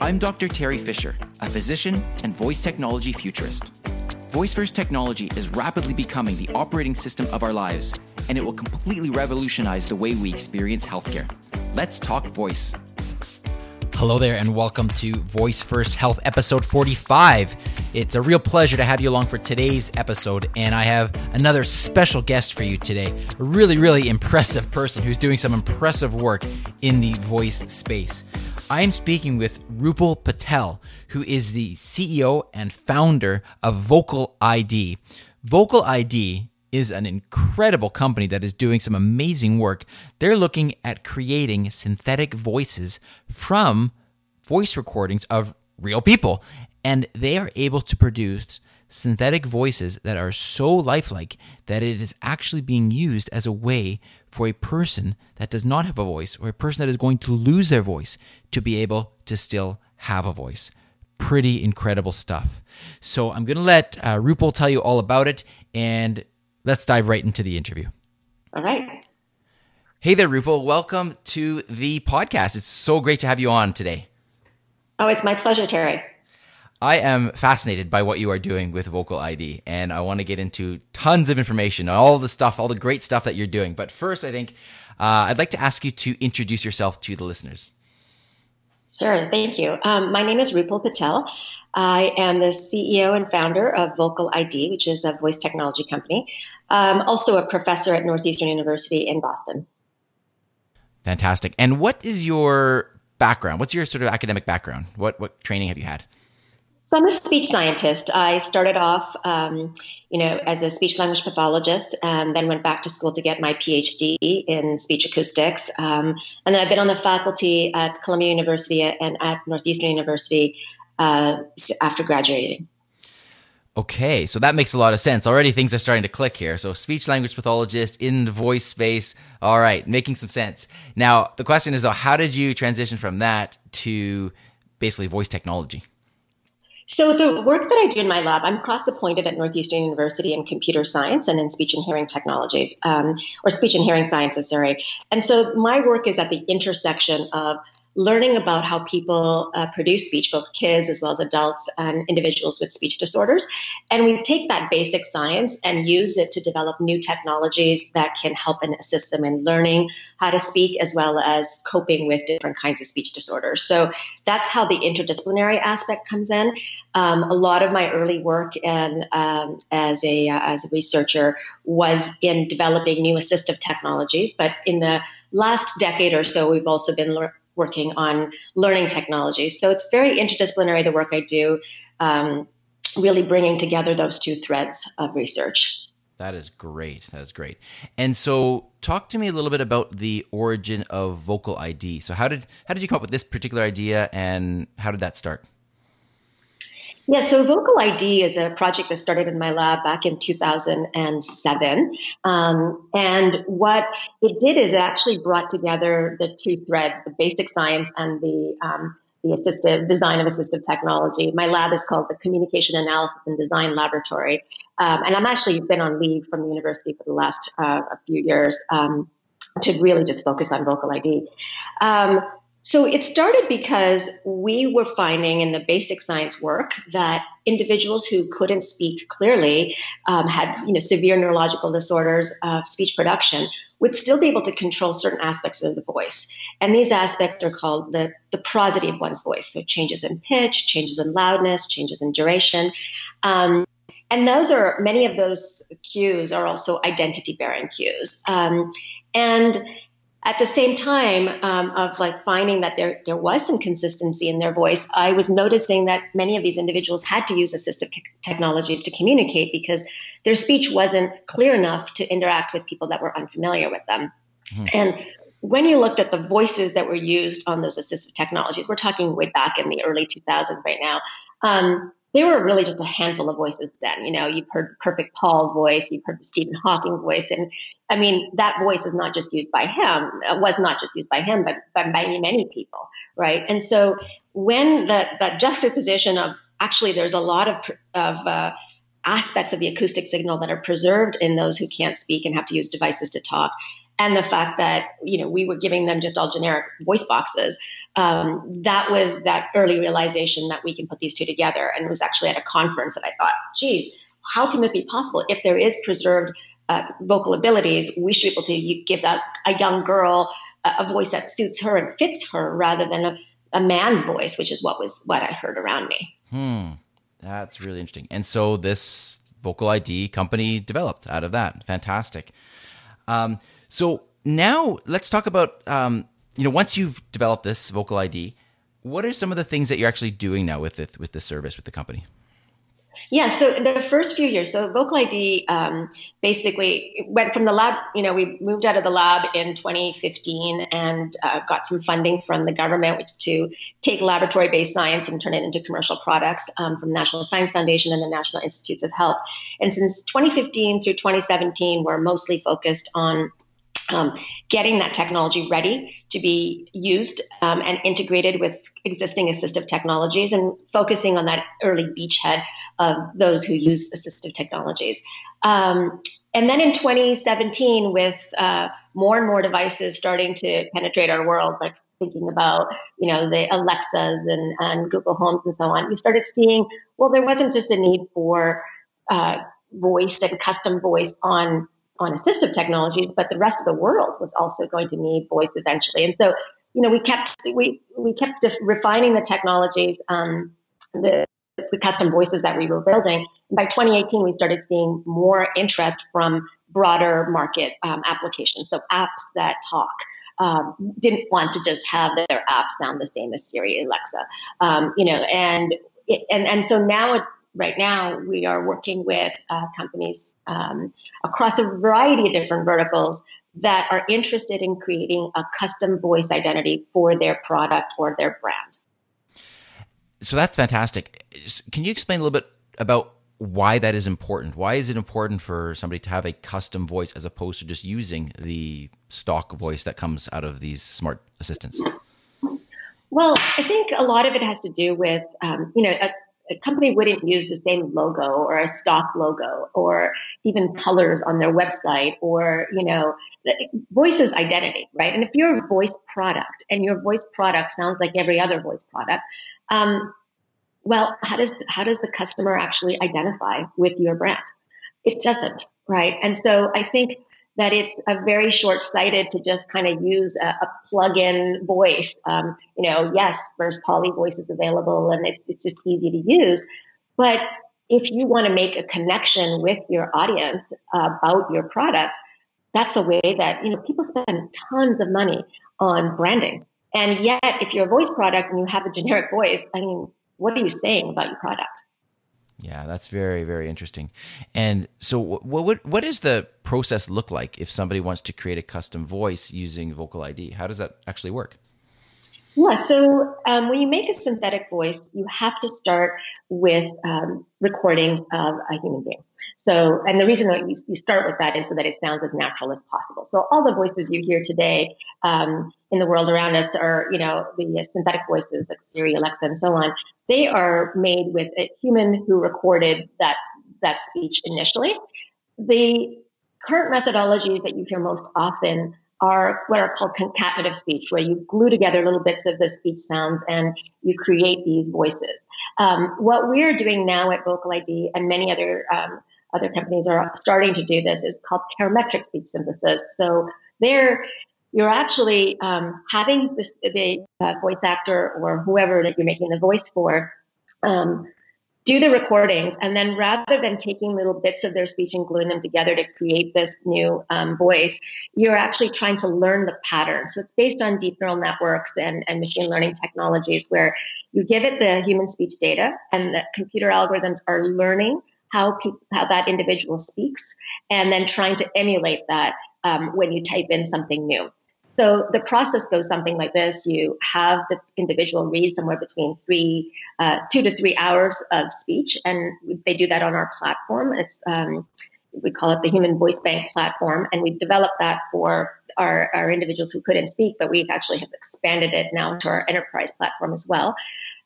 I'm Dr. Teri Fisher, a physician and voice technology futurist. Voice first technology is rapidly becoming the operating system of our lives, and it will completely revolutionize the way we experience healthcare. Let's talk voice. Hello there, and welcome to Voice First Health episode 45. It's a real pleasure to have you along for today's episode, and I have another special guest for you today. A really, really impressive person who's doing some impressive work in the voice space. I am speaking with Rupal Patel, who is the CEO and founder of Vocal ID. Vocal ID is an incredible company that is doing some amazing work. They're looking at creating synthetic voices from voice recordings of real people, and they are able to produce synthetic voices that are so lifelike that it is actually being used as a way for a person that does not have a voice or a person that is going to lose their voice to be able to still have a voice. Pretty incredible stuff. So I'm going to let uh, Rupal tell you all about it and let's dive right into the interview. All right. Hey there, Rupal. Welcome to the podcast. It's so great to have you on today. Oh, it's my pleasure, Teri. I am fascinated by what you are doing with Vocal ID, and I want to get into tons of information, all the stuff, all the great stuff that you're doing. But first, I think uh, I'd like to ask you to introduce yourself to the listeners. Sure, thank you. Um, my name is Rupal Patel. I am the CEO and founder of Vocal ID, which is a voice technology company. I'm also a professor at Northeastern University in Boston. Fantastic. And what is your background? What's your sort of academic background? What what training have you had? So I'm a speech scientist. I started off, um, you know, as a speech language pathologist, and then went back to school to get my PhD in speech acoustics. Um, and then I've been on the faculty at Columbia University and at Northeastern University uh, after graduating. Okay, so that makes a lot of sense. Already things are starting to click here. So speech language pathologist in the voice space. All right, making some sense. Now, the question is though, how did you transition from that to basically voice technology? So the work that I do in my lab, I'm cross-appointed at Northeastern University in computer science and in speech and hearing technologies, um, or speech and hearing sciences, sorry. And so my work is at the intersection of learning about how people uh, produce speech, both kids as well as adults and individuals with speech disorders. And we take that basic science and use it to develop new technologies that can help and assist them in learning how to speak as well as coping with different kinds of speech disorders. So that's how the interdisciplinary aspect comes in. Um, a lot of my early work and um, as a uh, as a researcher was in developing new assistive technologies, but in the last decade or so, we've also been working on learning technologies. So it's very interdisciplinary, the work I do, um, really bringing together those two threads of research. That is great. That is great. And so, talk to me a little bit about the origin of Vocal ID. So, how did how did you come up with this particular idea, and how did that start? Yeah, so Vocal ID is a project that started in my lab back in 2007. Um, and what it did is it actually brought together the two threads, the basic science and the um, the assistive design of assistive technology. My lab is called the Communication Analysis and Design Laboratory. Um, and I'm actually been on leave from the university for the last uh, a few years um, to really just focus on Vocal ID. Um, so it started because we were finding in the basic science work that individuals who couldn't speak clearly, um, had you know severe neurological disorders of speech production, would still be able to control certain aspects of the voice. And these aspects are called the, the prosody of one's voice. So changes in pitch, changes in loudness, changes in duration. Um, and those are many of those cues are also identity bearing cues. Um, and at the same time um, of like finding that there there was some consistency in their voice i was noticing that many of these individuals had to use assistive technologies to communicate because their speech wasn't clear enough to interact with people that were unfamiliar with them mm-hmm. and when you looked at the voices that were used on those assistive technologies we're talking way back in the early 2000s right now um, they were really just a handful of voices then. You know, you've heard Perfect Paul voice, you've heard the Stephen Hawking voice, and I mean that voice is not just used by him. It was not just used by him, but, but by many people, right? And so when that that juxtaposition of actually there's a lot of of uh, aspects of the acoustic signal that are preserved in those who can't speak and have to use devices to talk, and the fact that you know we were giving them just all generic voice boxes um, that was that early realization that we can put these two together. And it was actually at a conference that i thought geez how can this be possible? If there is preserved uh, vocal abilities we should be able to give that a young girl a, a voice that suits her and fits her rather than a, a man's voice which is what was what i heard around me. Hmm. That's really interesting. And so this vocal id company developed out of that. Fantastic. Um, so now let's talk about um, you know once you've developed this vocal ID, what are some of the things that you're actually doing now with it with the service with the company? Yeah, so the first few years, so Vocal ID um, basically went from the lab. You know, we moved out of the lab in 2015 and uh, got some funding from the government to take laboratory-based science and turn it into commercial products um, from the National Science Foundation and the National Institutes of Health. And since 2015 through 2017, we're mostly focused on um, getting that technology ready to be used um, and integrated with existing assistive technologies and focusing on that early beachhead of those who use assistive technologies. Um, and then in 2017, with uh, more and more devices starting to penetrate our world, like thinking about you know the Alexas and, and Google Homes and so on, we started seeing well, there wasn't just a need for uh, voice and custom voice on on assistive technologies, but the rest of the world was also going to need voice eventually. And so, you know, we kept we we kept refining the technologies, um, the the custom voices that we were building. And by 2018, we started seeing more interest from broader market um, applications, so apps that talk. Um, didn't want to just have their apps sound the same as Siri, Alexa, um, you know, and and and so now, right now, we are working with uh, companies um, across a variety of different verticals that are interested in creating a custom voice identity for their product or their brand. So that's fantastic. Can you explain a little bit about why that is important? Why is it important for somebody to have a custom voice as opposed to just using the stock voice that comes out of these smart assistants? Well, I think a lot of it has to do with, um, you know, a, a company wouldn't use the same logo or a stock logo or even colors on their website or you know voice is identity right? And if you're a voice product and your voice product sounds like every other voice product um, well how does how does the customer actually identify with your brand? It doesn't right? And so i think that it's a very short-sighted to just kind of use a, a plug-in voice. Um, you know, yes, there's Polly voices available, and it's it's just easy to use. But if you want to make a connection with your audience about your product, that's a way that you know people spend tons of money on branding. And yet, if you're a voice product and you have a generic voice, I mean, what are you saying about your product? Yeah, that's very very interesting. And so, what what what does the process look like if somebody wants to create a custom voice using Vocal ID? How does that actually work? Yeah, so um, when you make a synthetic voice, you have to start with um, recordings of a human being. So, and the reason that you, you, start with that is so that it sounds as natural as possible. So, all the voices you hear today um, in the world around us are, you know, the synthetic voices like Siri, Alexa, and so on. They are made with a human who recorded that that speech initially. The current methodologies that you hear most often are what are called concatenative speech, where you glue together little bits of the speech sounds and you create these voices. Um, what we're doing now at Vocal ID and many other um, other companies are starting to do this is called parametric speech synthesis. So there, you're actually um, having this, the uh, voice actor or whoever that you're making the voice for um, do the recordings, and then rather than taking little bits of their speech and gluing them together to create this new um, voice, you're actually trying to learn the pattern. So it's based on deep neural networks and, and machine learning technologies where you give it the human speech data, and the computer algorithms are learning how, how that individual speaks, and then trying to emulate that um, when you type in something new. So the process goes something like this: you have the individual read somewhere between three, uh, two to three hours of speech, and they do that on our platform. It's um, we call it the Human Voice Bank platform, and we've developed that for our, our individuals who couldn't speak, but we've actually have expanded it now to our enterprise platform as well.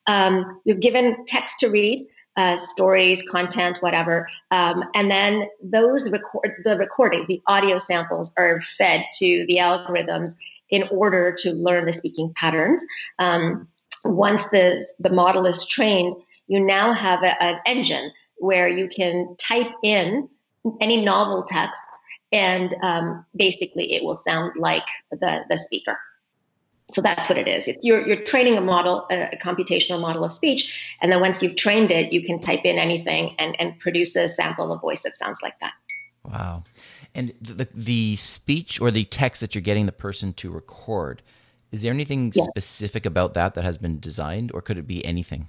Um, you're given text to read. Uh, stories, content, whatever. Um, and then those record the recordings, the audio samples are fed to the algorithms in order to learn the speaking patterns. Um, once the the model is trained, you now have a, an engine where you can type in any novel text, and um, basically it will sound like the the speaker. So that's what it is. It's, you're, you're training a model, a, computational model of speech, and then once you've trained it, you can type in anything and, and produce a sample of voice that sounds like that. Wow. And the, the speech or the text that you're getting the person to record, is there anything yeah. specific about that that has been designed, or could it be anything?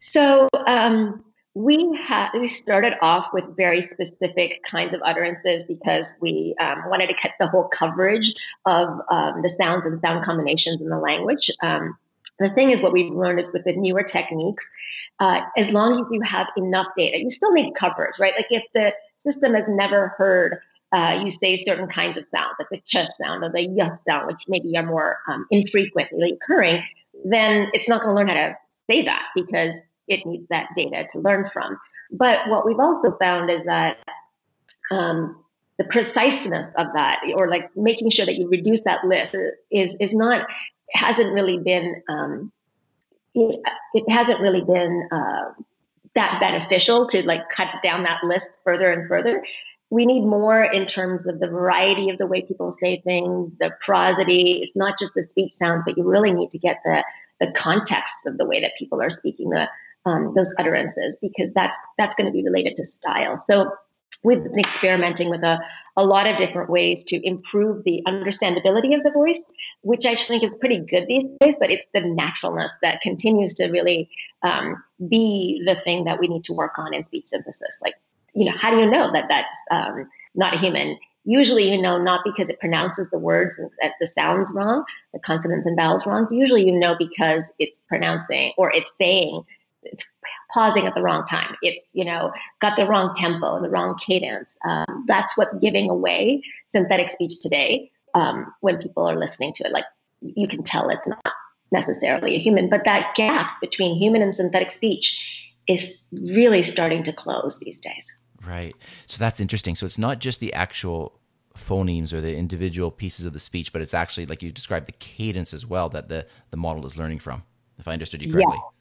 So um, we had we started off with very specific kinds of utterances because we um, wanted to get the whole coverage of um, the sounds and sound combinations in the language. Um, the thing is, what we've learned is with the newer techniques, uh, as long as you have enough data, you still need coverage, right? Like if the system has never heard uh, you say certain kinds of sounds, like the ch sound or the y sound, which maybe are more um, infrequently occurring, then it's not going to learn how to say that because it needs that data to learn from. But what we've also found is that um, the preciseness of that, or like making sure that you reduce that list, is is not hasn't really been um, it, it, hasn't really been uh, that beneficial to like cut down that list further and further. We need more in terms of the variety of the way people say things, the prosody. It's not just the speech sounds, but you really need to get the the context of the way that people are speaking, the um, those utterances because that's that's going to be related to style. So we've been experimenting with a, a lot of different ways to improve the understandability of the voice, which I think is pretty good these days, but it's the naturalness that continues to really um, be the thing that we need to work on in speech synthesis. Like, you know, how do you know that that's um, not a human? Usually, you know, not because it pronounces the words and the sounds wrong, the consonants and vowels wrong. Usually, you know because it's pronouncing or it's saying it's pausing at the wrong time. It's you know got the wrong tempo and the wrong cadence. Um, that's what's giving away synthetic speech today. Um, when people are listening to it, like you can tell it's not necessarily a human, but that gap between human and synthetic speech is really starting to close these days. Right. So that's interesting. So it's not just the actual phonemes or the individual pieces of the speech, but it's actually like you described the cadence as well that the the model is learning from. If I understood you correctly. Yeah.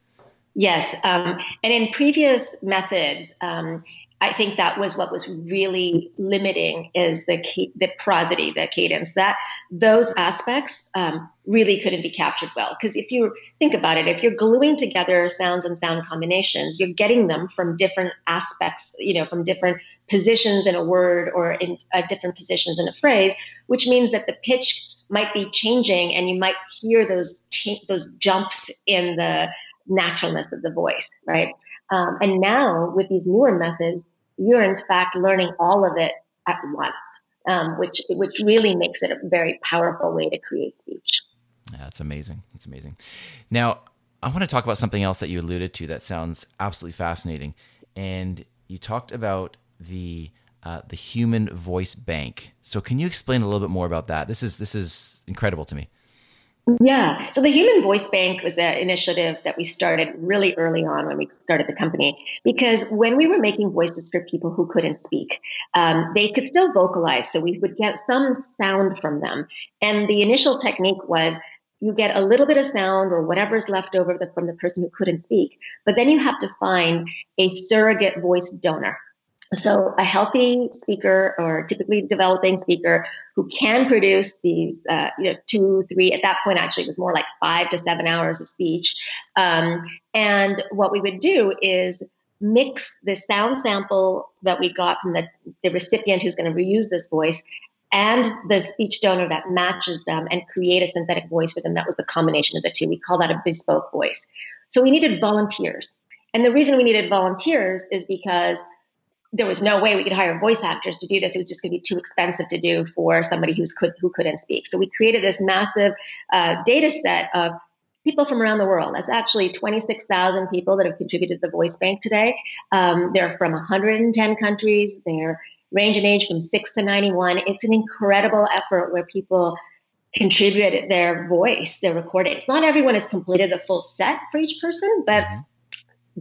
Yes, um, and in previous methods, um, I think that was what was really limiting is the the prosody, the cadence. That those aspects um, really couldn't be captured well. Because if you think about it, if you're gluing together sounds and sound combinations, you're getting them from different aspects, you know, from different positions in a word or in uh, different positions in a phrase, which means that the pitch might be changing, and you might hear those cha- those jumps in the naturalness of the voice, right? Um, and now with these newer methods, you're in fact learning all of it at once, um, which which really makes it a very powerful way to create speech. That's amazing. That's amazing. Now, I want to talk about something else that you alluded to that sounds absolutely fascinating, and you talked about the uh, the Human Voice Bank. So, can you explain a little bit more about that? This is this is incredible to me. Yeah. So the Human Voice Bank was an initiative that we started really early on when we started the company because when we were making voices for people who couldn't speak, um, they could still vocalize. So we would get some sound from them. And the initial technique was you get a little bit of sound or whatever's left over the, from the person who couldn't speak, but then you have to find a surrogate voice donor. So, a healthy speaker or typically developing speaker who can produce these, uh, you know, two, three, at that point, actually, it was more like five to seven hours of speech. Um, and what we would do is mix the sound sample that we got from the, the recipient who's going to reuse this voice and the speech donor that matches them and create a synthetic voice for them. That was the combination of the two. We call that a bespoke voice. So, we needed volunteers. And the reason we needed volunteers is because there was no way we could hire voice actors to do this. It was just going to be too expensive to do for somebody who's could who couldn't speak. So we created this massive uh, data set of people from around the world. That's actually 26,000 people that have contributed to the Voice Bank today. Um, they're from 110 countries. They're range in age from six to 91. It's an incredible effort where people contribute their voice, their recordings. Not everyone has completed the full set for each person, but mm-hmm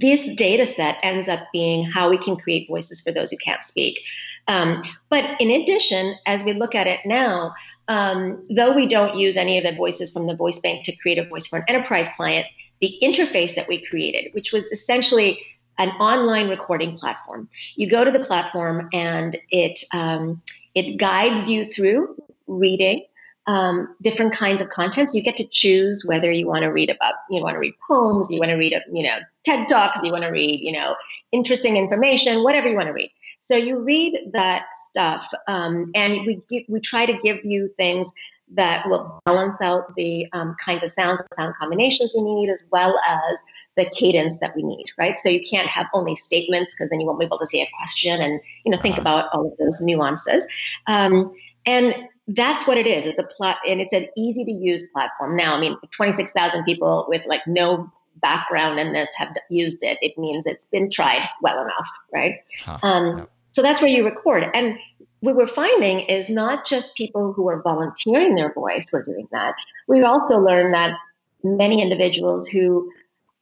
this data set ends up being how we can create voices for those who can't speak. Um, but in addition, as we look at it now, um, though we don't use any of the voices from the voice bank to create a voice for an enterprise client, the interface that we created, which was essentially an online recording platform. You go to the platform and it um, it guides you through reading um, different kinds of content. You get to choose whether you want to read about, you want to read poems, you want to read, you know, TED talks, you want to read, you know, interesting information, whatever you want to read. So you read that stuff, um, and we give, we try to give you things that will balance out the um, kinds of sounds and sound combinations we need, as well as the cadence that we need, right? So you can't have only statements because then you won't be able to see a question and you know think uh-huh. about all of those nuances. Um, and that's what it is. It's a plot, and it's an easy to use platform. Now, I mean, 26,000 people with like no background in this have used it. It means it's been tried well enough, right? Huh. Um, So that's where you record. And what we're finding is not just people who are volunteering their voice were doing that. We've also learned that many individuals who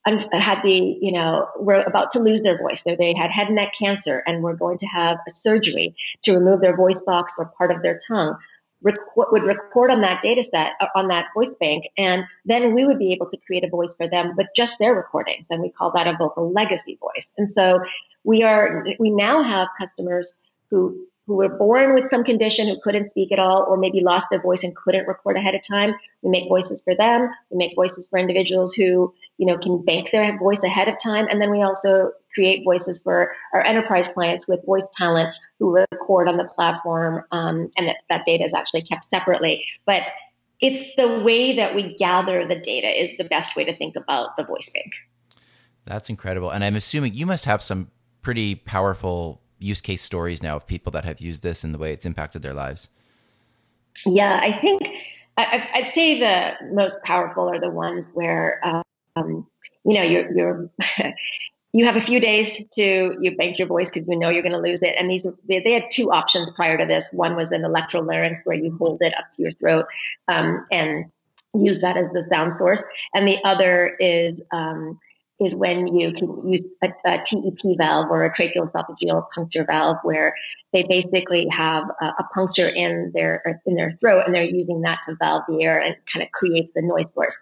had the, you know, were about to lose their voice. So they had head and neck cancer and were going to have a surgery to remove their voice box or part of their tongue would record on that data set uh, on that voice bank and then we would be able to create a voice for them with just their recordings and we call that a vocal legacy voice. And so we are we now have customers who who were born with some condition who couldn't speak at all or maybe lost their voice and couldn't record ahead of time. We make voices for them. We make voices for individuals who you know can bank their voice ahead of time. And then we also create voices for our enterprise clients with voice talent who record on the platform um, and that, that data is actually kept separately. But it's the way that we gather the data is the best way to think about the voice bank. That's incredible. And i'm assuming you must have some pretty powerful use case stories now of people that have used this and the way it's impacted their lives? Yeah, I think I, would say the most powerful are the ones where um, you know you're you're you have a few days to you bank your voice because you know you're going to lose it. And these they, they, had two options prior to this. One was an electrolarynx where you hold it up to your throat um, and use that as the sound source, and the other is um, is when you can use a, a, TEP valve or a tracheoesophageal puncture valve, where they basically have a, a, puncture in their in their throat, and they're using that to valve the air and kind of creates the noise source.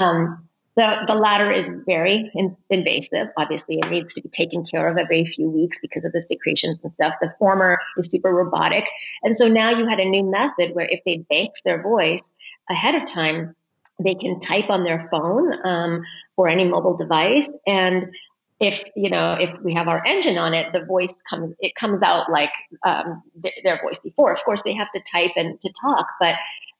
Um, the, the latter is very in, invasive. Obviously, it needs to be taken care of every few weeks because of the secretions and stuff. The former is super robotic. And so now you had a new method where if they banked their voice ahead of time, they can type on their phone um, or any mobile device and if you know if we have our engine on it the voice comes it comes out like um, th- their voice before of course they have to type and to talk but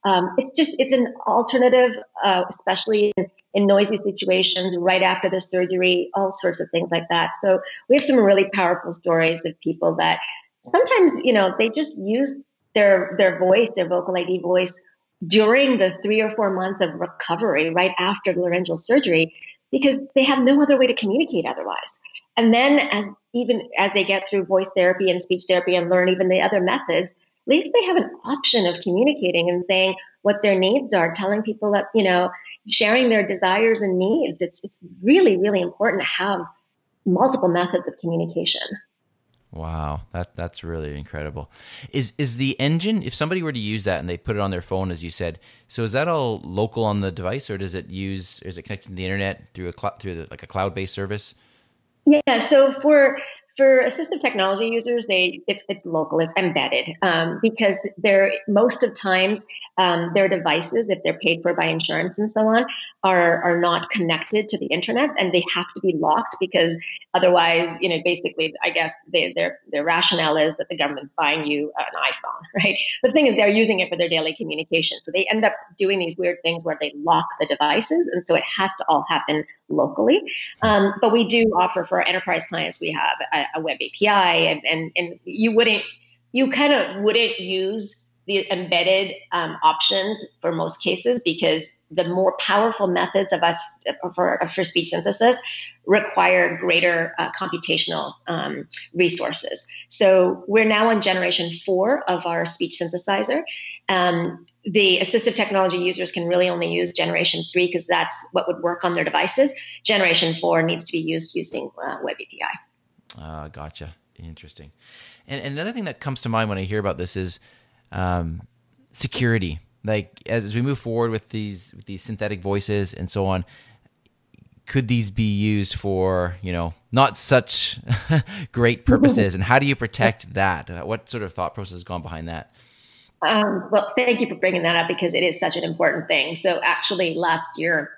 um, it's just it's an alternative uh, especially in, in noisy situations right after the surgery all sorts of things like that so we have some really powerful stories of people that sometimes you know they just use their their voice their vocal id voice during the three or four months of recovery right after laryngeal surgery because they have no other way to communicate otherwise. And then as even as they get through voice therapy and speech therapy and learn even the other methods, at least they have an option of communicating and saying what their needs are, telling people that, you know, sharing their desires and needs. It's it's really, really important to have multiple methods of communication. Wow, that that's really incredible. Is is the engine if somebody were to use that and they put it on their phone as you said, so is that all local on the device or does it use is it connected to the internet through a cl- through the, like a cloud-based service? Yeah, so for for assistive technology users, they it's it's local, it's embedded um, because they're most of times um, their devices, if they're paid for by insurance and so on, are are not connected to the internet, and they have to be locked because otherwise, you know, basically, I guess they, their their rationale is that the government's buying you an iPhone, right? The thing is, they're using it for their daily communication, so they end up doing these weird things where they lock the devices, and so it has to all happen locally. Um, but we do offer for our enterprise clients, we have a, a web API, and, and and you wouldn't, you kind of wouldn't use the embedded um, options for most cases because the more powerful methods of us for, for speech synthesis require greater uh, computational um, resources. So we're now on generation four of our speech synthesizer. Um, the assistive technology users can really only use generation three because that's what would work on their devices. Generation four needs to be used using uh, Web API. Uh, gotcha. Interesting. And, and another thing that comes to mind when I hear about this is um, security. Like as, as we move forward with these with these synthetic voices and so on, could these be used for you know not such great purposes? and how do you protect that? What sort of thought process has gone behind that? Um, well, thank you for bringing that up because it is such an important thing. So actually, last year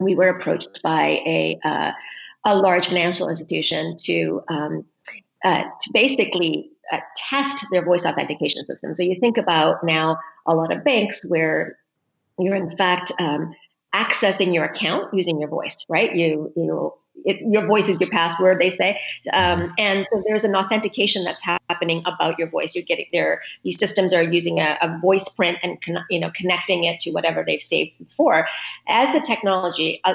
we were approached by a uh, a large financial institution to um, uh, to basically uh, test their voice authentication system. So you think about now a lot of banks where you're in fact um, accessing your account using your voice, right? You you it, your voice is your password, they say, um, and so there's an authentication that's happening about your voice. You're getting there; these systems are using a, a voice print and con- you know connecting it to whatever they've saved before. As the technology uh,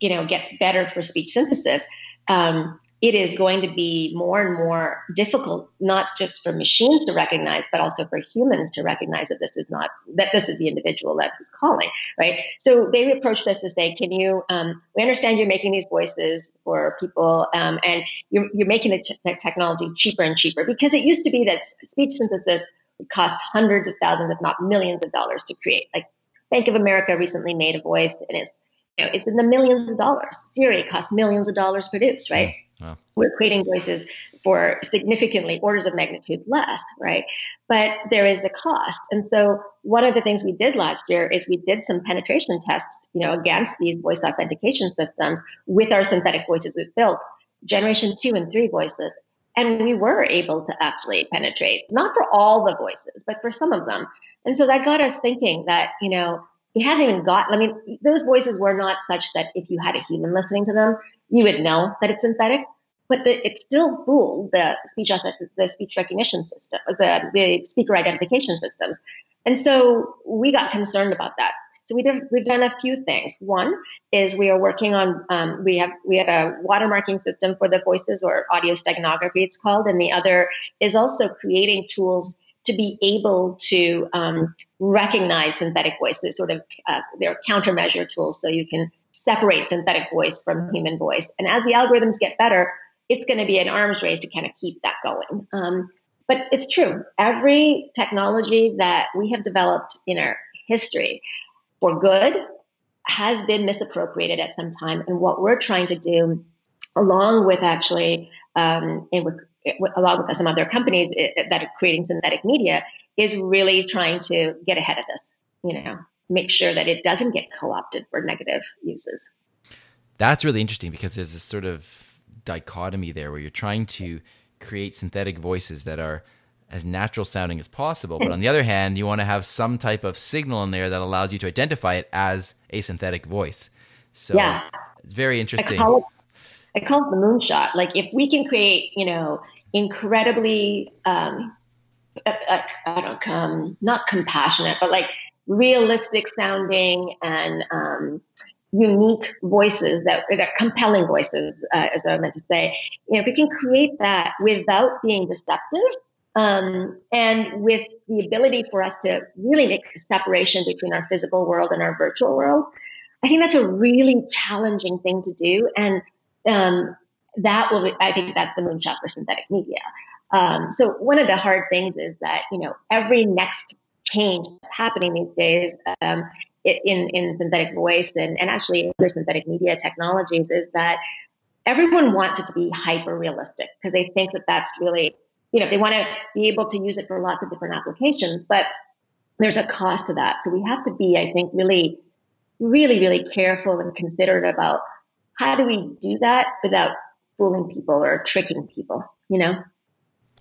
you know gets better for speech synthesis. Um, it is going to be more and more difficult, not just for machines to recognize, but also for humans to recognize that this is not that this is the individual that is calling, right? So they approached us to say, "Can you? Um, we understand you're making these voices for people, um, and you're, you're making the, t- the technology cheaper and cheaper because it used to be that speech synthesis would cost hundreds of thousands, if not millions, of dollars to create. Like Bank of America recently made a voice, and it's you know, it's in the millions of dollars. Siri costs millions of dollars to produce, right? Wow. We're creating voices for significantly orders of magnitude less, right? But there is a cost. And so one of the things we did last year is we did some penetration tests, you know, against these voice authentication systems with our synthetic voices we've built, generation two and three voices. And we were able to actually penetrate, not for all the voices, but for some of them. And so that got us thinking that, you know, it hasn't even got, I mean, those voices were not such that if you had a human listening to them, you would know that it's synthetic, but the, it still fooled the speech the speech recognition system, the, the speaker identification systems. And so we got concerned about that. So we did, we've done a few things. One is we are working on um, we have we have a watermarking system for the voices or audio steganography it's called, and the other is also creating tools to be able to um, recognize synthetic voices, sort of uh, their countermeasure tools, so you can separate synthetic voice from human voice. And as the algorithms get better, it's going to be an arms race to kind of keep that going. Um, but it's true. Every technology that we have developed in our history for good has been misappropriated at some time. And what we're trying to do, along with actually, um, and with, along with some other companies that are creating synthetic media, is really trying to get ahead of this. You know, make sure that it doesn't get co-opted for negative uses. That's really interesting because there's this sort of dichotomy there where you're trying to create synthetic voices that are as natural sounding as possible, but on the other hand, you want to have some type of signal in there that allows you to identify it as a synthetic voice. So yeah. it's very interesting. I call, it, I call it the moonshot. Like if we can create, you know, incredibly um, uh, uh, I don't come, not compassionate, but like realistic sounding and um, unique voices that, that compelling voices, uh, what I meant to say. You know, if we can create that without being deceptive, um, and with the ability for us to really make a separation between our physical world and our virtual world, I think that's a really challenging thing to do. And um, that will, be, I think that's the moonshot for synthetic media. Um, so one of the hard things is that, you know, every next change that's happening these days um, in, in synthetic voice and, and actually other synthetic media technologies is that everyone wants it to be hyper realistic because they think that that's really, you know, they want to be able to use it for lots of different applications, but there's a cost to that. So we have to be, I think, really, really, really careful and considerate about how do we do that without fooling people or tricking people, you know?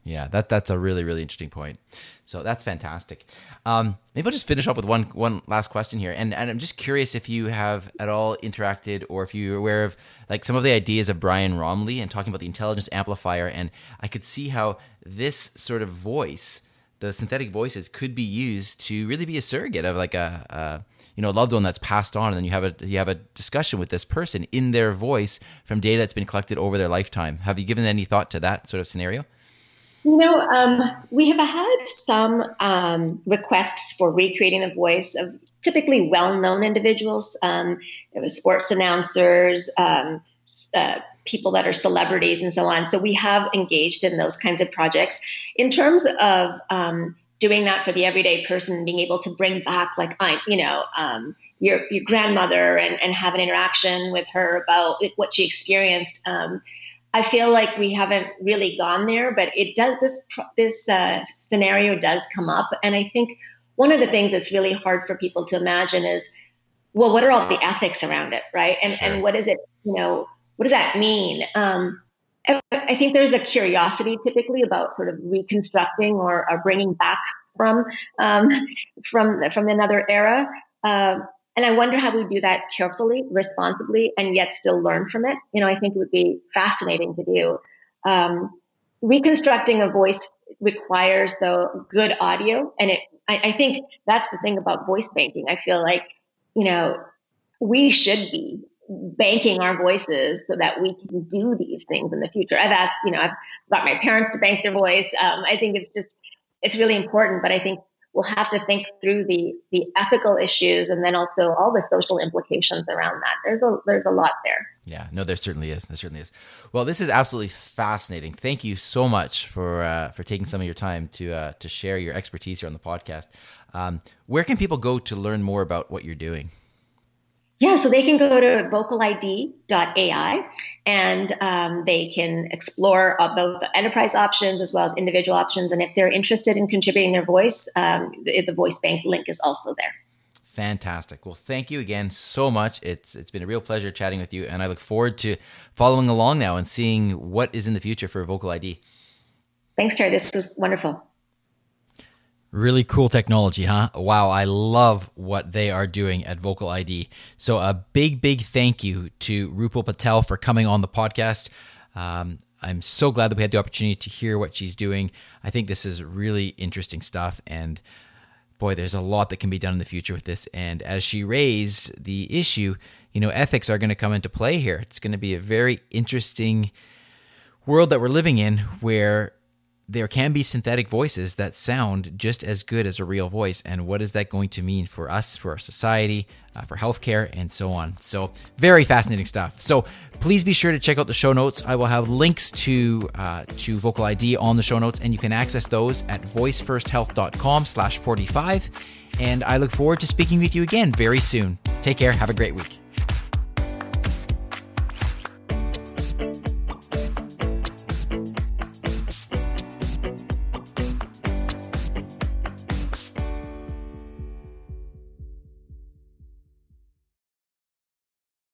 Yeah, that that's a really really interesting point. So that's fantastic. Um, maybe I'll just finish up with one one last question here, and and I'm just curious if you have at all interacted or if you're aware of like some of the ideas of Brian Roemmele and talking about the intelligence amplifier, and I could see how this sort of voice the synthetic voices could be used to really be a surrogate of like a, a you know a loved one that's passed on, and then you have a you have a discussion with this person in their voice from data that's been collected over their lifetime. Have you given any thought to that sort of scenario? You know, um, we have had some um, requests for recreating the voice of typically well-known individuals, um, sports announcers, um, uh, people that are celebrities, and so on. So we have engaged in those kinds of projects. In terms of um, doing that for the everyday person, being able to bring back, like I, you know, um, your your grandmother, and, and have an interaction with her about what she experienced I feel like we haven't really gone there, but it does. This this uh, scenario does come up, and I think one of the things that's really hard for people to imagine is, well, what are all the ethics around it, right? And sure. and what is it? You know, what does that mean? Um, I think there's a curiosity typically about sort of reconstructing or, or bringing back from um, from from another era. Uh, and I wonder how we do that carefully, responsibly, and yet still learn from it. You know, I think it would be fascinating to do. Um, reconstructing a voice requires the good audio, and it. I, I think that's the thing about voice banking. I feel like, you know, we should be banking our voices so that we can do these things in the future. I've asked, you know, I've got my parents to bank their voice. Um, I think it's just, it's really important. But I think we'll have to think through the the ethical issues and then also all the social implications around that. There's a there's a lot there. Yeah, no, there certainly is. There certainly is. Well, this is absolutely fascinating. Thank you so much for uh, for taking some of your time to uh, to share your expertise here on the podcast. Um, where can people go to learn more about what you're doing? Yeah, so they can go to vocalid.ai and um, they can explore uh, both the enterprise options as well as individual options. And if they're interested in contributing their voice, um, the, the voice bank link is also there. Fantastic. Well, thank you again so much. It's it's been a real pleasure chatting with you, and I look forward to following along now and seeing what is in the future for Vocal ID. Thanks, Teri. This was wonderful. Really cool technology, huh? Wow, I love what they are doing at Vocal ID. So, a big, big thank you to Rupal Patel for coming on the podcast. Um, I'm so glad that we had the opportunity to hear what she's doing. I think this is really interesting stuff. And boy, there's a lot that can be done in the future with this. And as she raised the issue, you know, ethics are going to come into play here. It's going to be a very interesting world that we're living in where there can be synthetic voices that sound just as good as a real voice. And what is that going to mean for us, for our society, uh, for healthcare, and so on? So, very fascinating stuff. So, please be sure to check out the show notes. I will have links to uh, to Vocal ID on the show notes, and you can access those at voicefirsthealth.com slash 45. And I look forward to speaking with you again very soon. Take care. Have a great week.